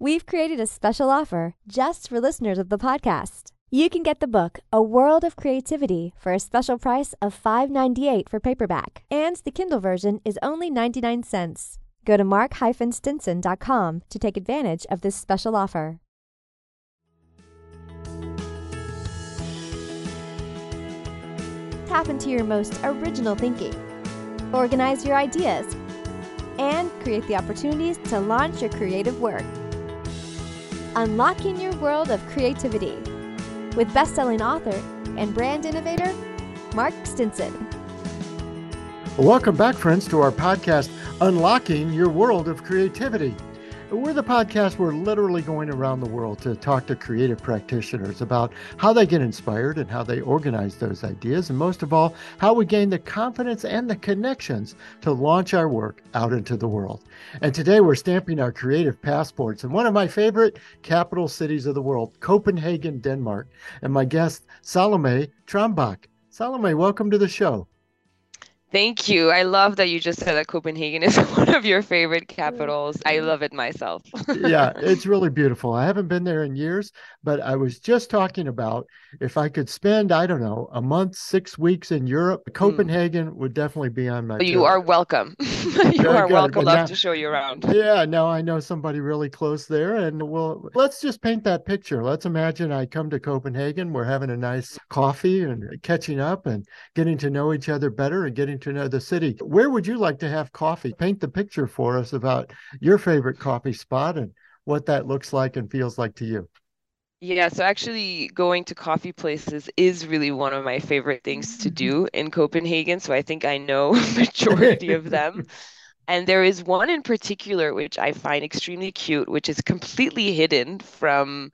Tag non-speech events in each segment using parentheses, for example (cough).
we've created a special offer just for listeners of the podcast. You can get the book A World of Creativity for a special price of $5.98 for paperback, and the Kindle version is only 99 cents. Go to mark-stinson.com to take advantage of this special offer. Tap into your most original thinking. Organize your ideas and create the opportunities to launch your creative work. Unlocking your world of creativity with best-selling author and brand innovator Mark Stinson. Welcome back, friends, to our podcast, Unlocking Your World of Creativity. We're the podcast we're literally going around the world to talk to creative practitioners about how they get inspired and how they organize those ideas, and most of all, how we gain the confidence and the connections to launch our work out into the world. And today we're stamping our creative passports in one of my favorite capital cities of the world, Copenhagen, Denmark. And my guest, Salome Trambach. Salome, welcome to the show. Thank you. I love that you just said that Copenhagen is (laughs) one of your favorite capitals. I love it myself. yeah, (laughs) it's really beautiful. I haven't been there in years, but I was just talking about if I could spend, I don't know, a month, six weeks in Europe, hmm. Copenhagen mm. would definitely be on my. You are welcome. (laughs) you are good. welcome. Love to show you around. Yeah, now I know somebody really close there, and we'll let's just paint that picture. Let's imagine I come to Copenhagen. We're having a nice coffee and catching up and getting to know each other better and getting to know the city. Where would you like to have coffee? Paint the picture for us about your favorite coffee spot and what that looks like and feels like to you. Yeah, so actually going to coffee places is really one of my favorite things to do in Copenhagen. So I think I know (laughs) majority of them. (laughs) And there is one in particular which I find extremely cute, which is completely hidden from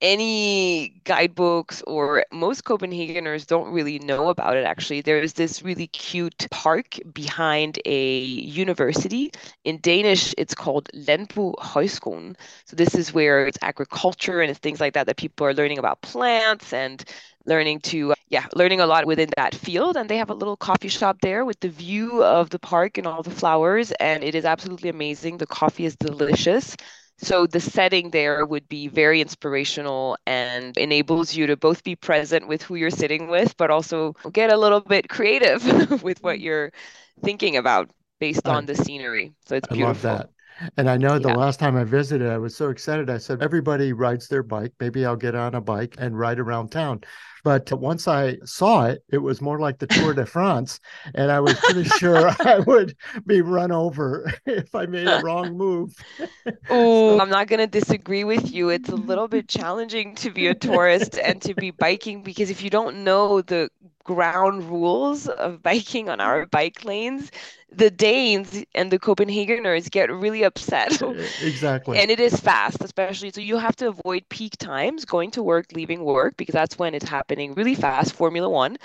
any guidebooks or most Copenhageners don't really know about it actually. There is this really cute park behind a university. In Danish, it's called Landbohøjskolen. So this is where it's agriculture and it's things like that that people are learning about plants and learning to yeah learning a lot within that field and they have a little coffee shop there with the view of the park and all the flowers and it is absolutely amazing the coffee is delicious so the setting there would be very inspirational and enables you to both be present with who you're sitting with, but also get a little bit creative (laughs) with what mm-hmm. you're thinking about based on the scenery. So it's beautiful. I love that. And I know the yeah. last time I visited, I was so excited. I said, everybody rides their bike. Maybe I'll get on a bike and ride around town. But once I saw it, it was more like the Tour de (laughs) France. And I was pretty sure (laughs) I would be run over (laughs) if I made a wrong move. oh, I'm not going to disagree with you. It's a little bit challenging to be a tourist and to be biking because if you don't know the ground rules of biking on our bike lanes, the Danes and the Copenhageners get really upset. exactly. And it is fast, especially. So you have to avoid peak times going to work, leaving work, because that's when it's happening really fast, Formula One.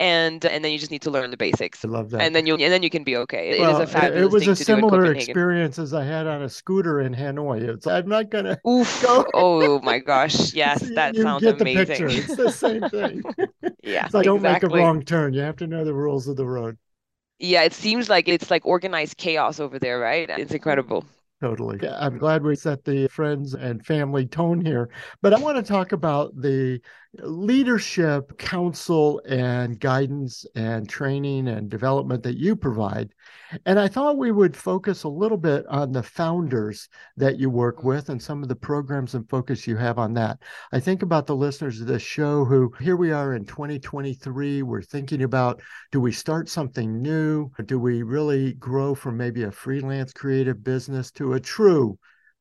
And and then you just need to learn the basics. I love that. And then you and then you can be okay. It, well, is a fabulous It was a similar experience as I had on a scooter in Hanoi. It's I'm not gonna Oof. (laughs) go. oh my gosh. Yes, (laughs) that you sounds get amazing. The picture. It's the same (laughs) thing. yeah. So don't make a wrong turn. You have to know the rules of the road. Yeah, it seems like it's like organized chaos over there, right? It's incredible. Totally. I'm glad we set the friends and family tone here. But I want to talk about the leadership, counsel, and guidance and training and development that you provide. And I thought we would focus a little bit on the founders that you work mm-hmm. with and some of the programs and focus you have on that. I think about the listeners of this show who here we are in 2023. We're thinking about do we start something new? Do we really grow from maybe a freelance creative business to a true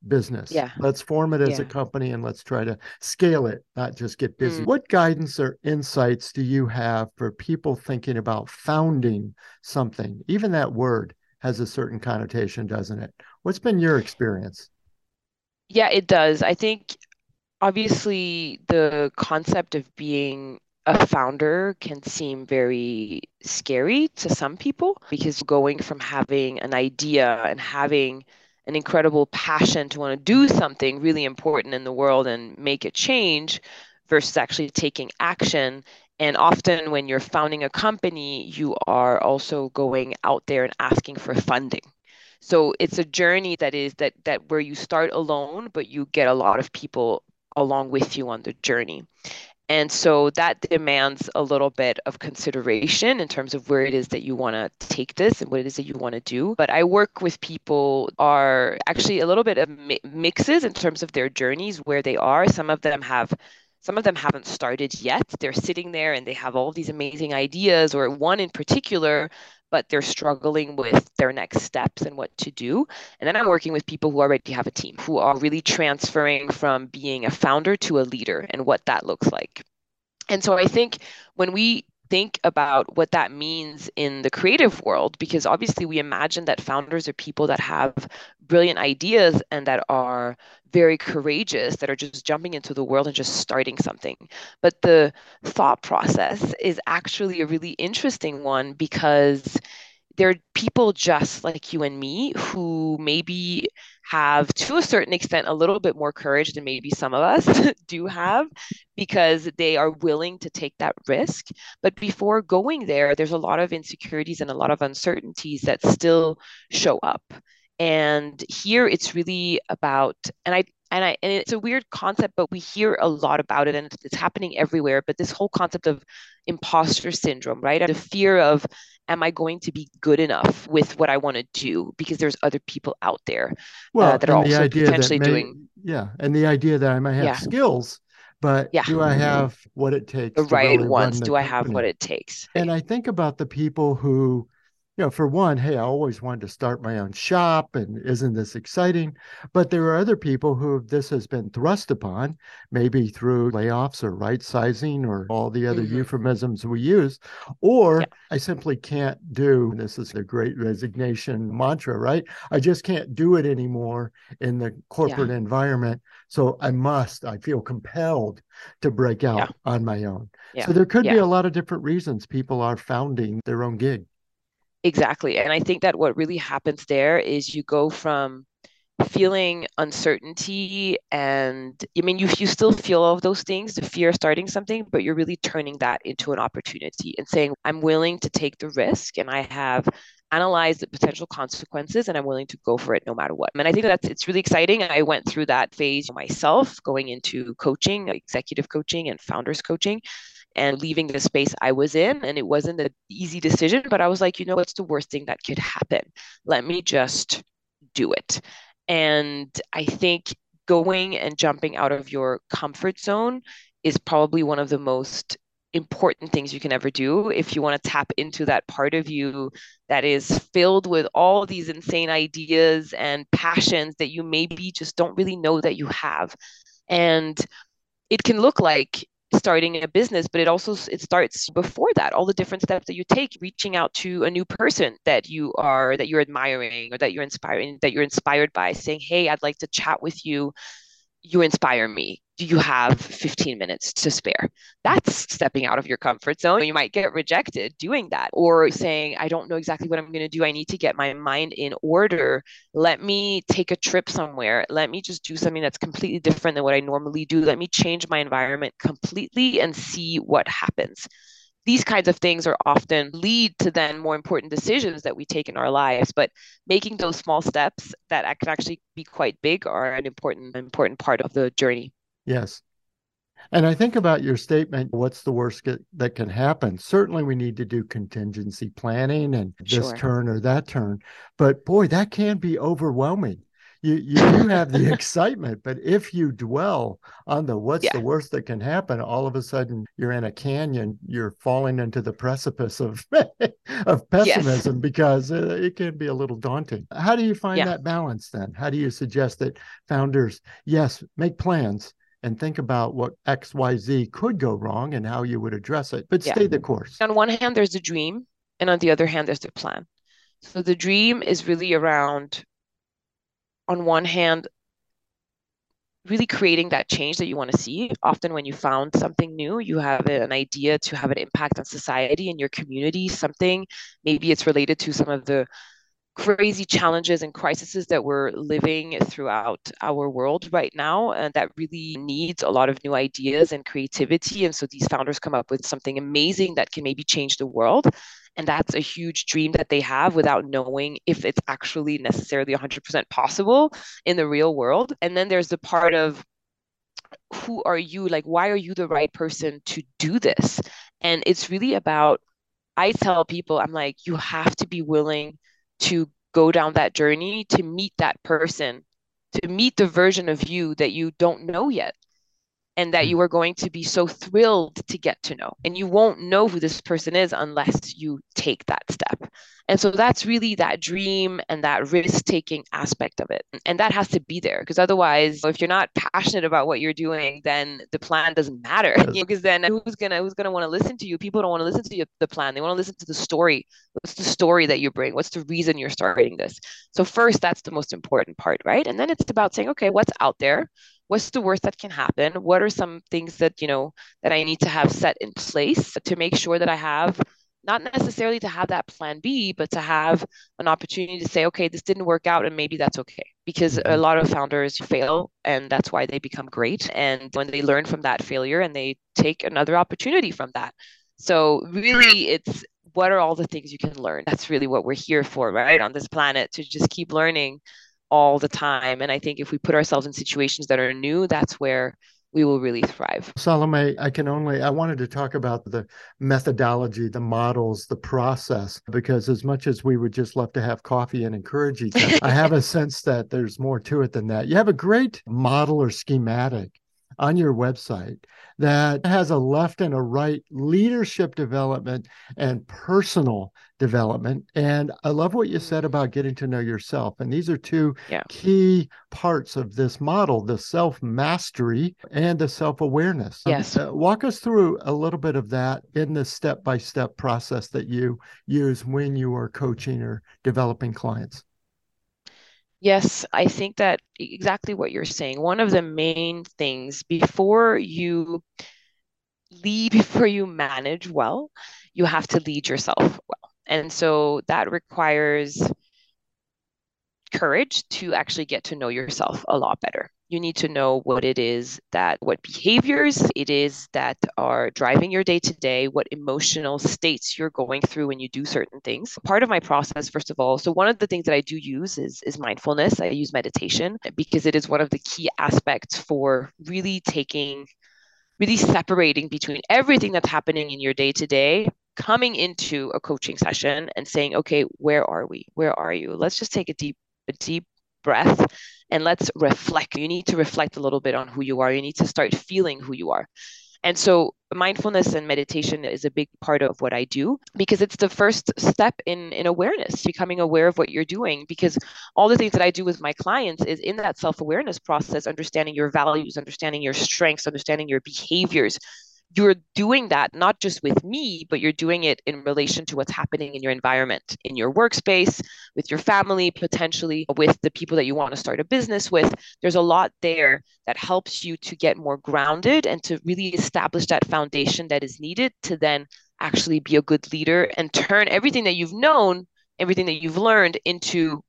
business. Yeah. Let's form it as yeah. a company and let's try to scale it, not just get busy. Mm. What guidance or insights do you have for people thinking about founding something? Even that word has a certain connotation, doesn't it? What's been your experience? Yeah, it does. I think obviously the concept of being a founder can seem very scary to some people because going from having an idea and having an incredible passion to want to do something really important in the world and make a change versus actually taking action. And often, when you're founding a company, you are also going out there and asking for funding. So it's a journey that is that that where you start alone, but you get a lot of people along with you on the journey. And so that demands a little bit of consideration in terms of where it is that you want to take this and what it is that you want to do. But I work with people are actually a little bit of mi- mixes in terms of their journeys where they are. Some of them have some of them haven't started yet. They're sitting there and they have all these amazing ideas or one in particular but they're struggling with their next steps and what to do. And then I'm working with people who already have a team, who are really transferring from being a founder to a leader and what that looks like. And so I think when we think about what that means in the creative world because obviously we imagine that founders are people that have brilliant ideas and that are very courageous that are just jumping into the world and just starting something but the thought process is actually a really interesting one because there are people just like you and me who maybe have, to a certain extent, a little bit more courage than maybe some of us (laughs) do have because they are willing to take that risk. But before going there, there's a lot of insecurities and a lot of uncertainties that still show up. And here it's really about, and I and I and it's a weird concept, but we hear a lot about it, and it's happening everywhere. But this whole concept of imposter syndrome, right? The fear of am I going to be good enough with what I want to do because there's other people out there uh, well, uh, that are also potentially may, doing. Yeah, and the idea that I might have yeah. skills, but yeah. do I have what it takes? The right really ones. Do I have what it takes? And I think about the people who you know, for one, hey, I always wanted to start my own shop, and isn't this exciting? But there are other people who this has been thrust upon, maybe through layoffs or right sizing or all the other mm-hmm. euphemisms we use, or yeah. I simply can't do. This is the great resignation mantra, right? I just can't do it anymore in the corporate yeah. environment. So I must, I feel compelled to break out yeah. on my own. So there could be a lot of different reasons people are founding their own gig. Exactly. And I think that what really happens there is you go from feeling uncertainty and I mean you you still feel all of those things, the fear of starting something, but you're really turning that into an opportunity and saying, I'm willing to take the risk and I have analyzed the potential consequences and I'm willing to go for it no matter what. And I think that's it's really exciting. I went through that phase myself going into coaching, executive coaching and founders coaching and leaving the space I was in. And it wasn't an easy decision, but I was like, you know, what's the worst thing that could happen? Let me just do it. And I think going and jumping out of your comfort zone is probably one of the most important things you can ever do if you want to tap into that part of you that is filled with all these insane ideas and passions that you maybe just don't really know that you have and it can look like starting a business but it also it starts before that all the different steps that you take reaching out to a new person that you are that you're admiring or that you're inspiring that you're inspired by saying hey i'd like to chat with you you inspire me do you have 15 minutes to spare? That's stepping out of your comfort zone. You might get rejected doing that or saying, I don't know exactly what I'm going to do. I need to get my mind in order. Let me take a trip somewhere. Let me just do something that's completely different than what I normally do. Let me change my environment completely and see what happens these kinds of things are often lead to then more important decisions that we take in our lives but making those small steps that can actually be quite big are an important important part of the journey Yes. And I think about your statement, what's the worst get, that can happen? Certainly, we need to do contingency planning and this sure. turn or that turn. But boy, that can be overwhelming. You, you do have the (laughs) excitement, but if you dwell on the what's yeah. the worst that can happen, all of a sudden you're in a canyon, you're falling into the precipice of (laughs) of pessimism yes. because uh, it can be a little daunting. How do you find yeah. that balance then? How do you suggest that founders, yes, make plans, and think about what XYZ could go wrong and how you would address it, but yeah. stay the course. On one hand, there's the dream, and on the other hand, there's the plan. So the dream is really around, on one hand, really creating that change that you want to see. Often, when you found something new, you have an idea to have an impact on society and your community, something maybe it's related to some of the crazy challenges and crises that we're living throughout our world right now and that really needs a lot of new ideas and creativity. And so these founders come up with something amazing that can maybe change the world. And that's a huge dream that they have without knowing if it's actually necessarily 100% possible in the real world. And then there's the part of who are you? Like why are you the right person to do this? And it's really about i tell people i'm like you have to be willing to go down that journey to meet that person, to meet the version of you that you don't know yet and that hmm. you are going to be so thrilled to get to know. And you won't know who this person is unless you take that step. And so that's really that dream and that risk taking aspect of it. And that has to be there because otherwise, if you're not passionate about what you're doing, then the plan doesn't matter. Because (laughs) then who's gonna who's gonna want to listen to you? People don't want to listen to you, the plan. They want to listen to the story. What's the story that you bring? What's the reason you're starting this? So first, that's the most important part, right? And then it's about saying, okay, what's out there? What's the worst that can happen? What are some things that you know that i need to have set in place to make sure that i have not necessarily to have that plan b but to have an opportunity to say okay this didn't work out and maybe that's okay. Because mm-hmm. a lot of founders fail and that's why they become great. And when they learn from that failure and they take another opportunity from that. So really it's what are all the things you can learn? That's really what we're here for right on this planet to just keep learning all the time. And I think if we put ourselves in situations that are new, that's where we will really thrive. Salome, I can only, I wanted to talk about the methodology, the models, the process, because as much as we would just love to have coffee and encourage each other, I have a (laughs) sense that there's more to it than that. You have a great model or schematic on your website that has a left and a right leadership development and personal development. And I love what you said about getting to know yourself. And these are two yeah. key parts of this model the self mastery and the self awareness. Yes. Uh, walk us through a little bit of that in the step by step process that you use when you are coaching or developing clients. Yes, I think that exactly what you're saying. One of the main things before you lead, (laughs) before you manage well, you have to lead yourself well. And so that requires courage to actually get to know yourself a lot better you need to know what it is that what behaviors it is that are driving your day to day what emotional states you're going through when you do certain things. Part of my process first of all so one of the things that i do use is is mindfulness. I use meditation because it is one of the key aspects for really taking really separating between everything that's happening in your day to day coming into a coaching session and saying okay where are we? Where are you? Let's just take a deep a deep breath and let's reflect. You need to reflect a little bit on who you are. You need to start feeling who you are. And so mindfulness and meditation is a big part of what I do because it's the first step in in awareness, becoming aware of what you're doing because all the things that I do with my clients is in that self-awareness process understanding your values, understanding your strengths, understanding your behaviors, you're doing that not just with me, but you're doing it in relation to what's happening in your environment, in your workspace, with your family, potentially with the people that you want to start a business with. There's a lot there that helps you to get more grounded and to really establish that foundation that is needed to then actually be a good leader and turn everything that you've known, everything that you've learned into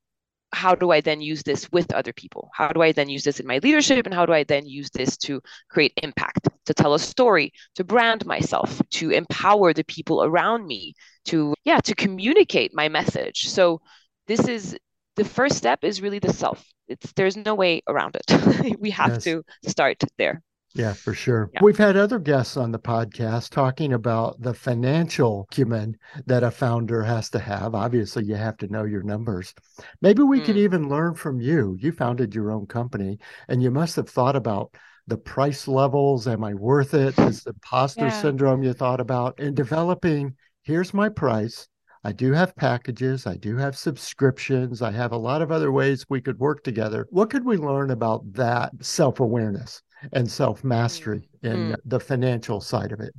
how do I then use this with other people? How do I then use this in my leadership? And how do I then use this to create impact, to tell a story, to brand myself, to empower the people around me, to, yeah, to communicate my message. So this is the first step is really the self. It's there's no way around it. (laughs) we have yes. to start there. Yeah, for sure. Yeah. We've had other guests on the podcast talking about the financial acumen that a founder has to have. Obviously, you have to know your numbers. Maybe we mm. could even learn from you. You founded your own company and you must have thought about the price levels. Am I worth it? Is the imposter yeah. syndrome you thought about in developing? Here's my price. I do have packages. I do have subscriptions. I have a lot of other ways we could work together. What could we learn about that self awareness? And self mastery in mm. the financial side of it.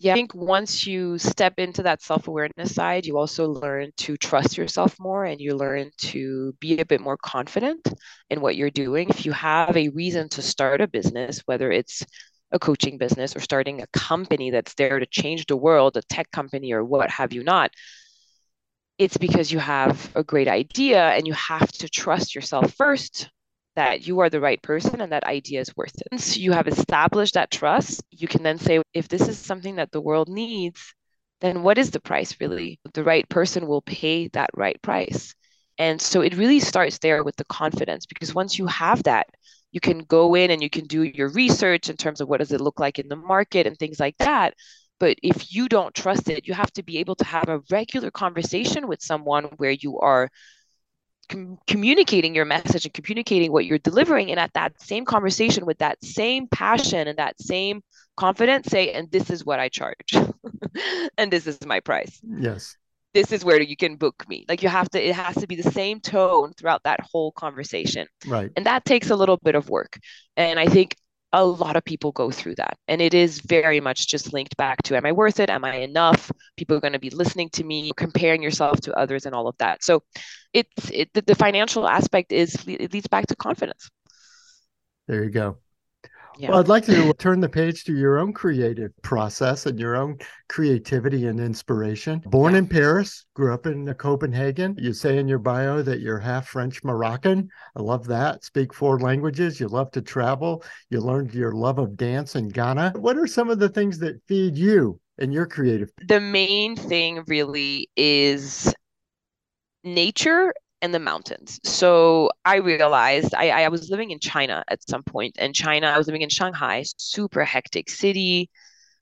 Yeah, I think once you step into that self awareness side, you also learn to trust yourself more and you learn to be a bit more confident in what you're doing. If you have a reason to start a business, whether it's a coaching business or starting a company that's there to change the world, a tech company or what have you not, it's because you have a great idea and you have to trust yourself first that you are the right person and that idea is worth it. Once (laughs) you have established that trust, you can then say, if this is something that the world needs, then what is the price really? The right person will pay that right price. And so it really starts there with the confidence because once you have that, you can go in and you can do your research in terms of what does it look like in the market and things like that but if you don't trust it you have to be able to have a regular conversation with someone where you are com- communicating your message and communicating what you're delivering and at that same conversation with that same passion and that same confidence say and this is what i charge. (laughs) And this is my price. Yes. This is where you can book me. Like you have to it has to be the same tone throughout that whole conversation. Right. And that takes a little bit of work. And i think a lot of people go through that. And it is very much just linked back to am i worth it? Am i enough? People are going to be listening to me comparing yourself to others and all of that. So it's it, the, the financial aspect is it leads back to confidence. There you go yeah. Well, I'd like to turn the page to your own creative process and your own creativity and inspiration. Born yeah. in Paris, grew up in Copenhagen. You say in your bio that you're half French Moroccan. I love that. Speak four languages. You love to travel. You learned your love of dance in Ghana. What are some of the things that feed you and your creative? The main thing really is nature and the mountains. So I realized I, I was living in China at some point, and China, I was living in Shanghai, super hectic city,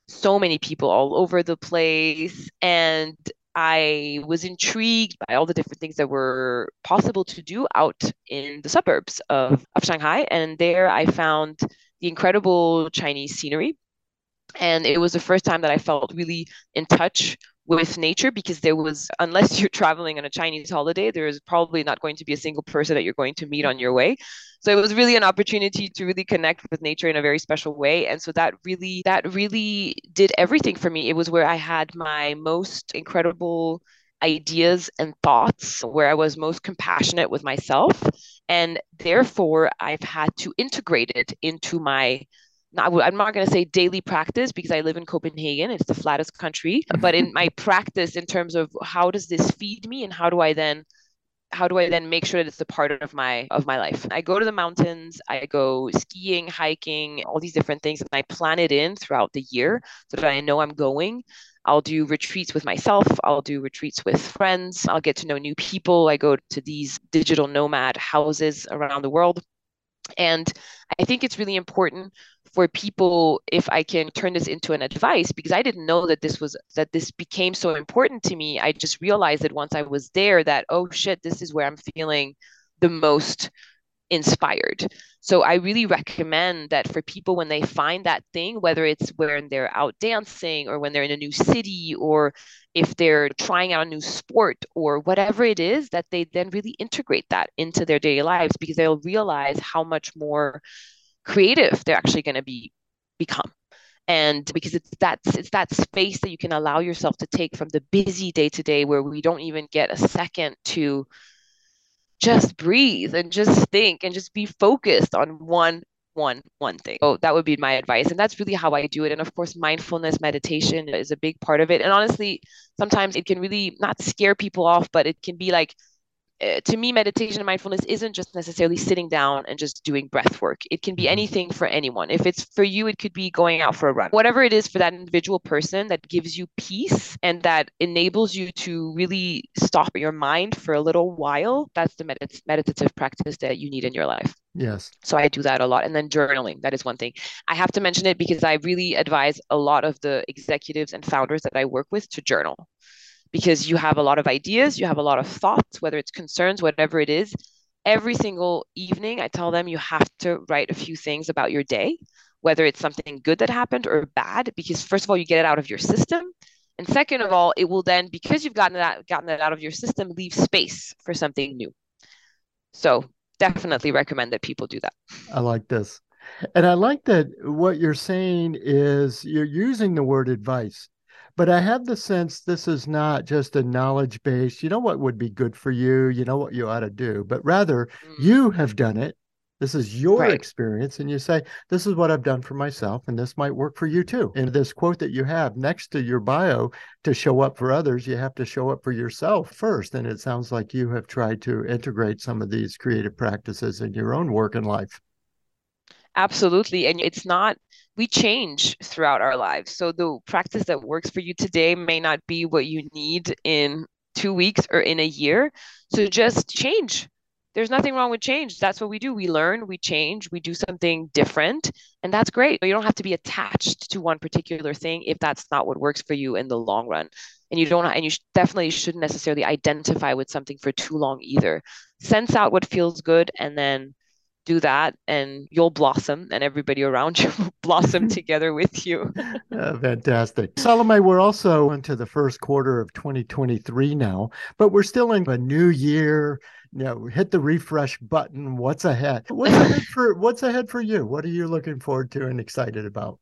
so many people all over the place. And I was intrigued by all the different things that were possible to do out in the suburbs of, of Shanghai. And there I found the incredible Chinese scenery. And it was the first time that I felt really in touch with nature because there was unless you're traveling on a chinese holiday there is probably not going to be a single person that you're going to meet on your way. So it was really an opportunity to really connect with nature in a very special way. And so that really that really did everything for me. It was where i had my most incredible ideas and thoughts where i was most compassionate with myself. And therefore i've had to integrate it into my not, I'm not going to say daily practice because I live in Copenhagen. It's the flattest country. Mm-hmm. But in my practice, in terms of how does this feed me, and how do I then, how do I then make sure that it's a part of my of my life? I go to the mountains. I go skiing, hiking, all these different things, and I plan it in throughout the year so that I know I'm going. I'll do retreats with myself. I'll do retreats with friends. I'll get to know new people. I go to these digital nomad houses around the world. And I think it's really important for people if I can turn this into an advice because I didn't know that this was that this became so important to me. I just realized that once I was there that oh shit, this is where I'm feeling the most inspired. So I really recommend that for people when they find that thing, whether it's when they're out dancing or when they're in a new city or if they're trying out a new sport or whatever it is, that they then really integrate that into their daily lives because they'll realize how much more creative they're actually going to be become. And because it's that it's that space that you can allow yourself to take from the busy day to day where we don't even get a second to just breathe and just think and just be focused on one one one thing. Oh that would be my advice. And that's really how i do it. And of course mindfulness meditation is a big part of it. And honestly sometimes it can really not scare people off but it can be like to me meditation and mindfulness isn't just necessarily sitting down and just doing breath work it can be mm-hmm. anything for anyone if it's for you it could be going out for a run whatever it is for that individual person that gives you peace and that enables you to really stop your mind for a little while that's the medit- meditative practice that you need in your life Yes. So I do that a lot. And then journaling, that is one thing. I have to mention it because I really advise a lot of the executives and founders that I work with to journal because you have a lot of ideas, you have a lot of thoughts, whether it's concerns, whatever it is. Every single evening, I tell them you have to write a few things about your day, whether it's something good that happened or bad, because first of all, you get it out of your system. And second of all, it will then, because you've gotten that gotten it out of your system, leave space for something new. So definitely recommend that people do that. I like this. And I like that what you're saying is you're using the word advice but I have the sense this is not just a knowledge base, you know what would be good for you, you know what you ought to do, but rather mm. you have done it This is your Right. experience. And you say, This is what I've done for myself, and this might work for you too. And this quote that you have next to your bio to show up for others, you have to show up for yourself first. And it sounds like you have tried to integrate some of these creative practices in your own work and life. Absolutely. And it's not, we change throughout our lives. So the practice that works for you today may not be what you need in two weeks or in a year. So just change. There's nothing wrong with change. That's what we do. We learn, we change, we do something different, and that's great. You don't have to be attached to one particular thing if that's not what works for you in the long run. And you don't, and you definitely shouldn't necessarily identify with something for too long either. Sense out what feels good and then do that and you'll blossom and everybody around (laughs) you will blossom (laughs) together with you. (laughs) Uh, fantastic. Salome, we're also into the first quarter of 2023 now, but we're still in a new year. You know, hit the refresh button. What's ahead? What's ahead for what's ahead for you? What are you looking forward to and excited about?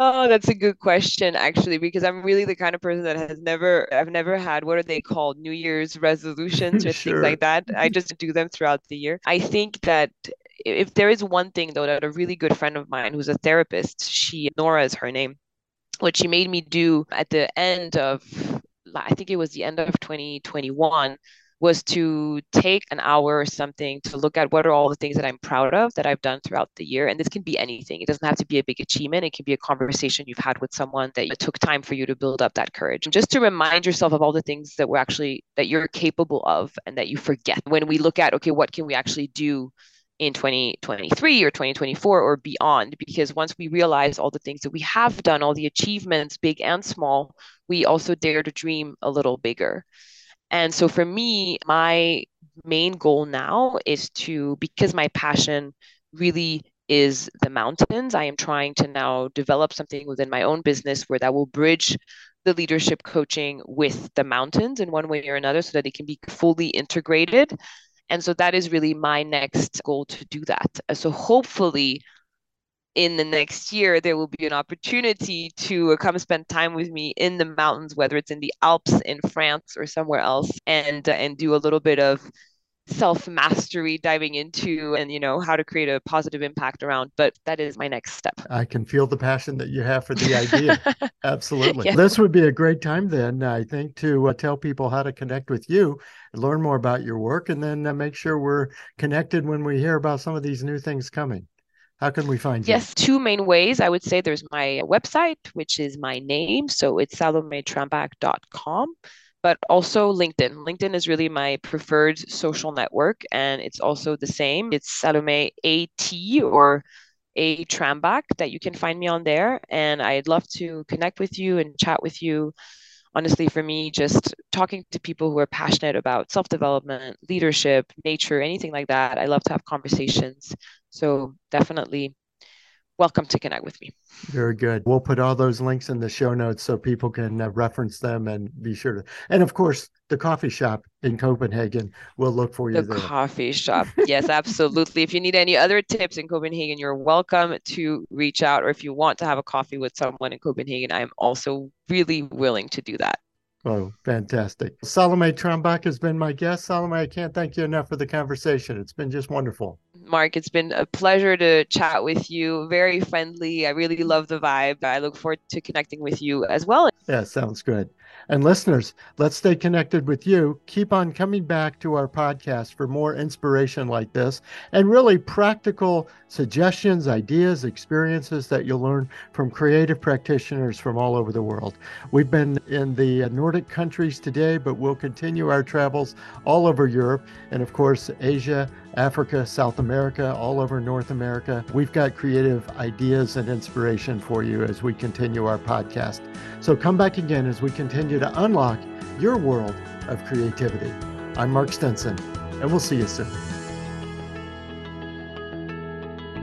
Oh, that's a good question, actually, because I'm really the kind of person that has never, I've never had, what are they called? New Year's resolutions (laughs) or things like that. I (laughs) just do them throughout the year. I think that if there is one thing, though, that a really good friend of mine who's a therapist, she, Nora is her name, what she made me do at the end of, I think it was the end of 2021, was to take an hour or something to look at what are all the things that I'm proud of that I've done throughout the year. And this can be anything. It doesn't have to be a big achievement. It can be a conversation you've had with someone that took time for you to build up that courage. Just to remind yourself of all the things that we're actually that you're capable of and that you forget when we look at, okay, what can we actually do in 2023 or 2024 or beyond because once we realize all the things that we have done all the achievements big and small we also dare to dream a little bigger and so for me my main goal now is to because my passion really is the mountains i am trying to now develop something within my own business where that will bridge the leadership coaching with the mountains in one way or another so that it can be fully integrated and so that is really my next goal to do that. So hopefully in the next year, there will be an opportunity to come spend time with me in the mountains, whether it's in the Alps in France or somewhere else, and and do a little bit of self mastery diving into and you know how to create a positive impact around but that is my next step I can feel the passion that you have for the idea. (laughs) Absolutely. Yeah. This would be a great time then, I think, to uh, tell people how to connect with you, learn more about your work, and then uh, make sure we're connected when we hear about some of these new things coming. How can we find you? Yes, two main ways. I would say there's my website, which is my name. So it's salometrambach.com, but also LinkedIn. LinkedIn is really my preferred social network, and it's also the same. It's Salome AT or A Trambach that you can find me on there. And I'd love to connect with you and chat with you. Honestly, for me, just talking to people who are passionate about self development, leadership, nature, anything like that, I love to have conversations. So definitely welcome to connect with me. Very good. We'll put all those links in the show notes so people can uh, reference them and be sure to. And of course, the coffee shop in Copenhagen will look for you The there. coffee shop. Yes, absolutely. If you need any other tips in Copenhagen, you're welcome to reach out. Or if you want to have a coffee with someone in Copenhagen, I'm also really willing to do that. Oh, fantastic. Salome Trambach has been my guest. Salome, I can't thank you enough for the conversation. It's been just wonderful. Mark, it's been a pleasure to chat with you. Very friendly. I really love the vibe. I look forward to connecting with you as well. Yeah, sounds good. And listeners, let's stay connected with you. Keep on coming back to our podcast for more inspiration like this and really practical suggestions, ideas, experiences that you'll learn from creative practitioners from all over the world. We've been in the Nordic countries today, but we'll continue our travels all over Europe and, of course, Asia, Africa, South America, all over North America. We've got creative ideas and inspiration for you as we continue our podcast. So come back again as we continue to unlock your world of creativity. I'm Mark Stinson, and we'll see you soon.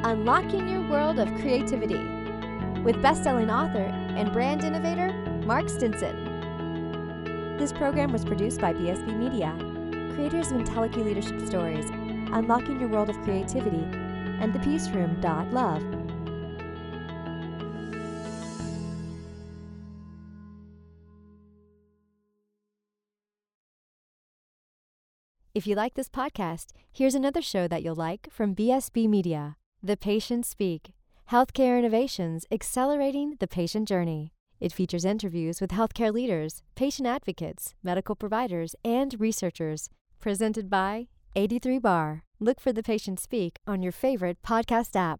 Unlocking Your World of Creativity with best-selling author and brand innovator Mark Stinson. This program was produced by BSB Media, creators of IntelliKey Leadership Stories, Unlocking Your World of Creativity, and The Peace Room. Love. If you like this podcast, here's another show that you'll like from BSB Media The Patient Speak Healthcare Innovations Accelerating the Patient Journey. It features interviews with healthcare leaders, patient advocates, medical providers, and researchers. Presented by 83 Bar. Look for The Patient Speak on your favorite podcast app.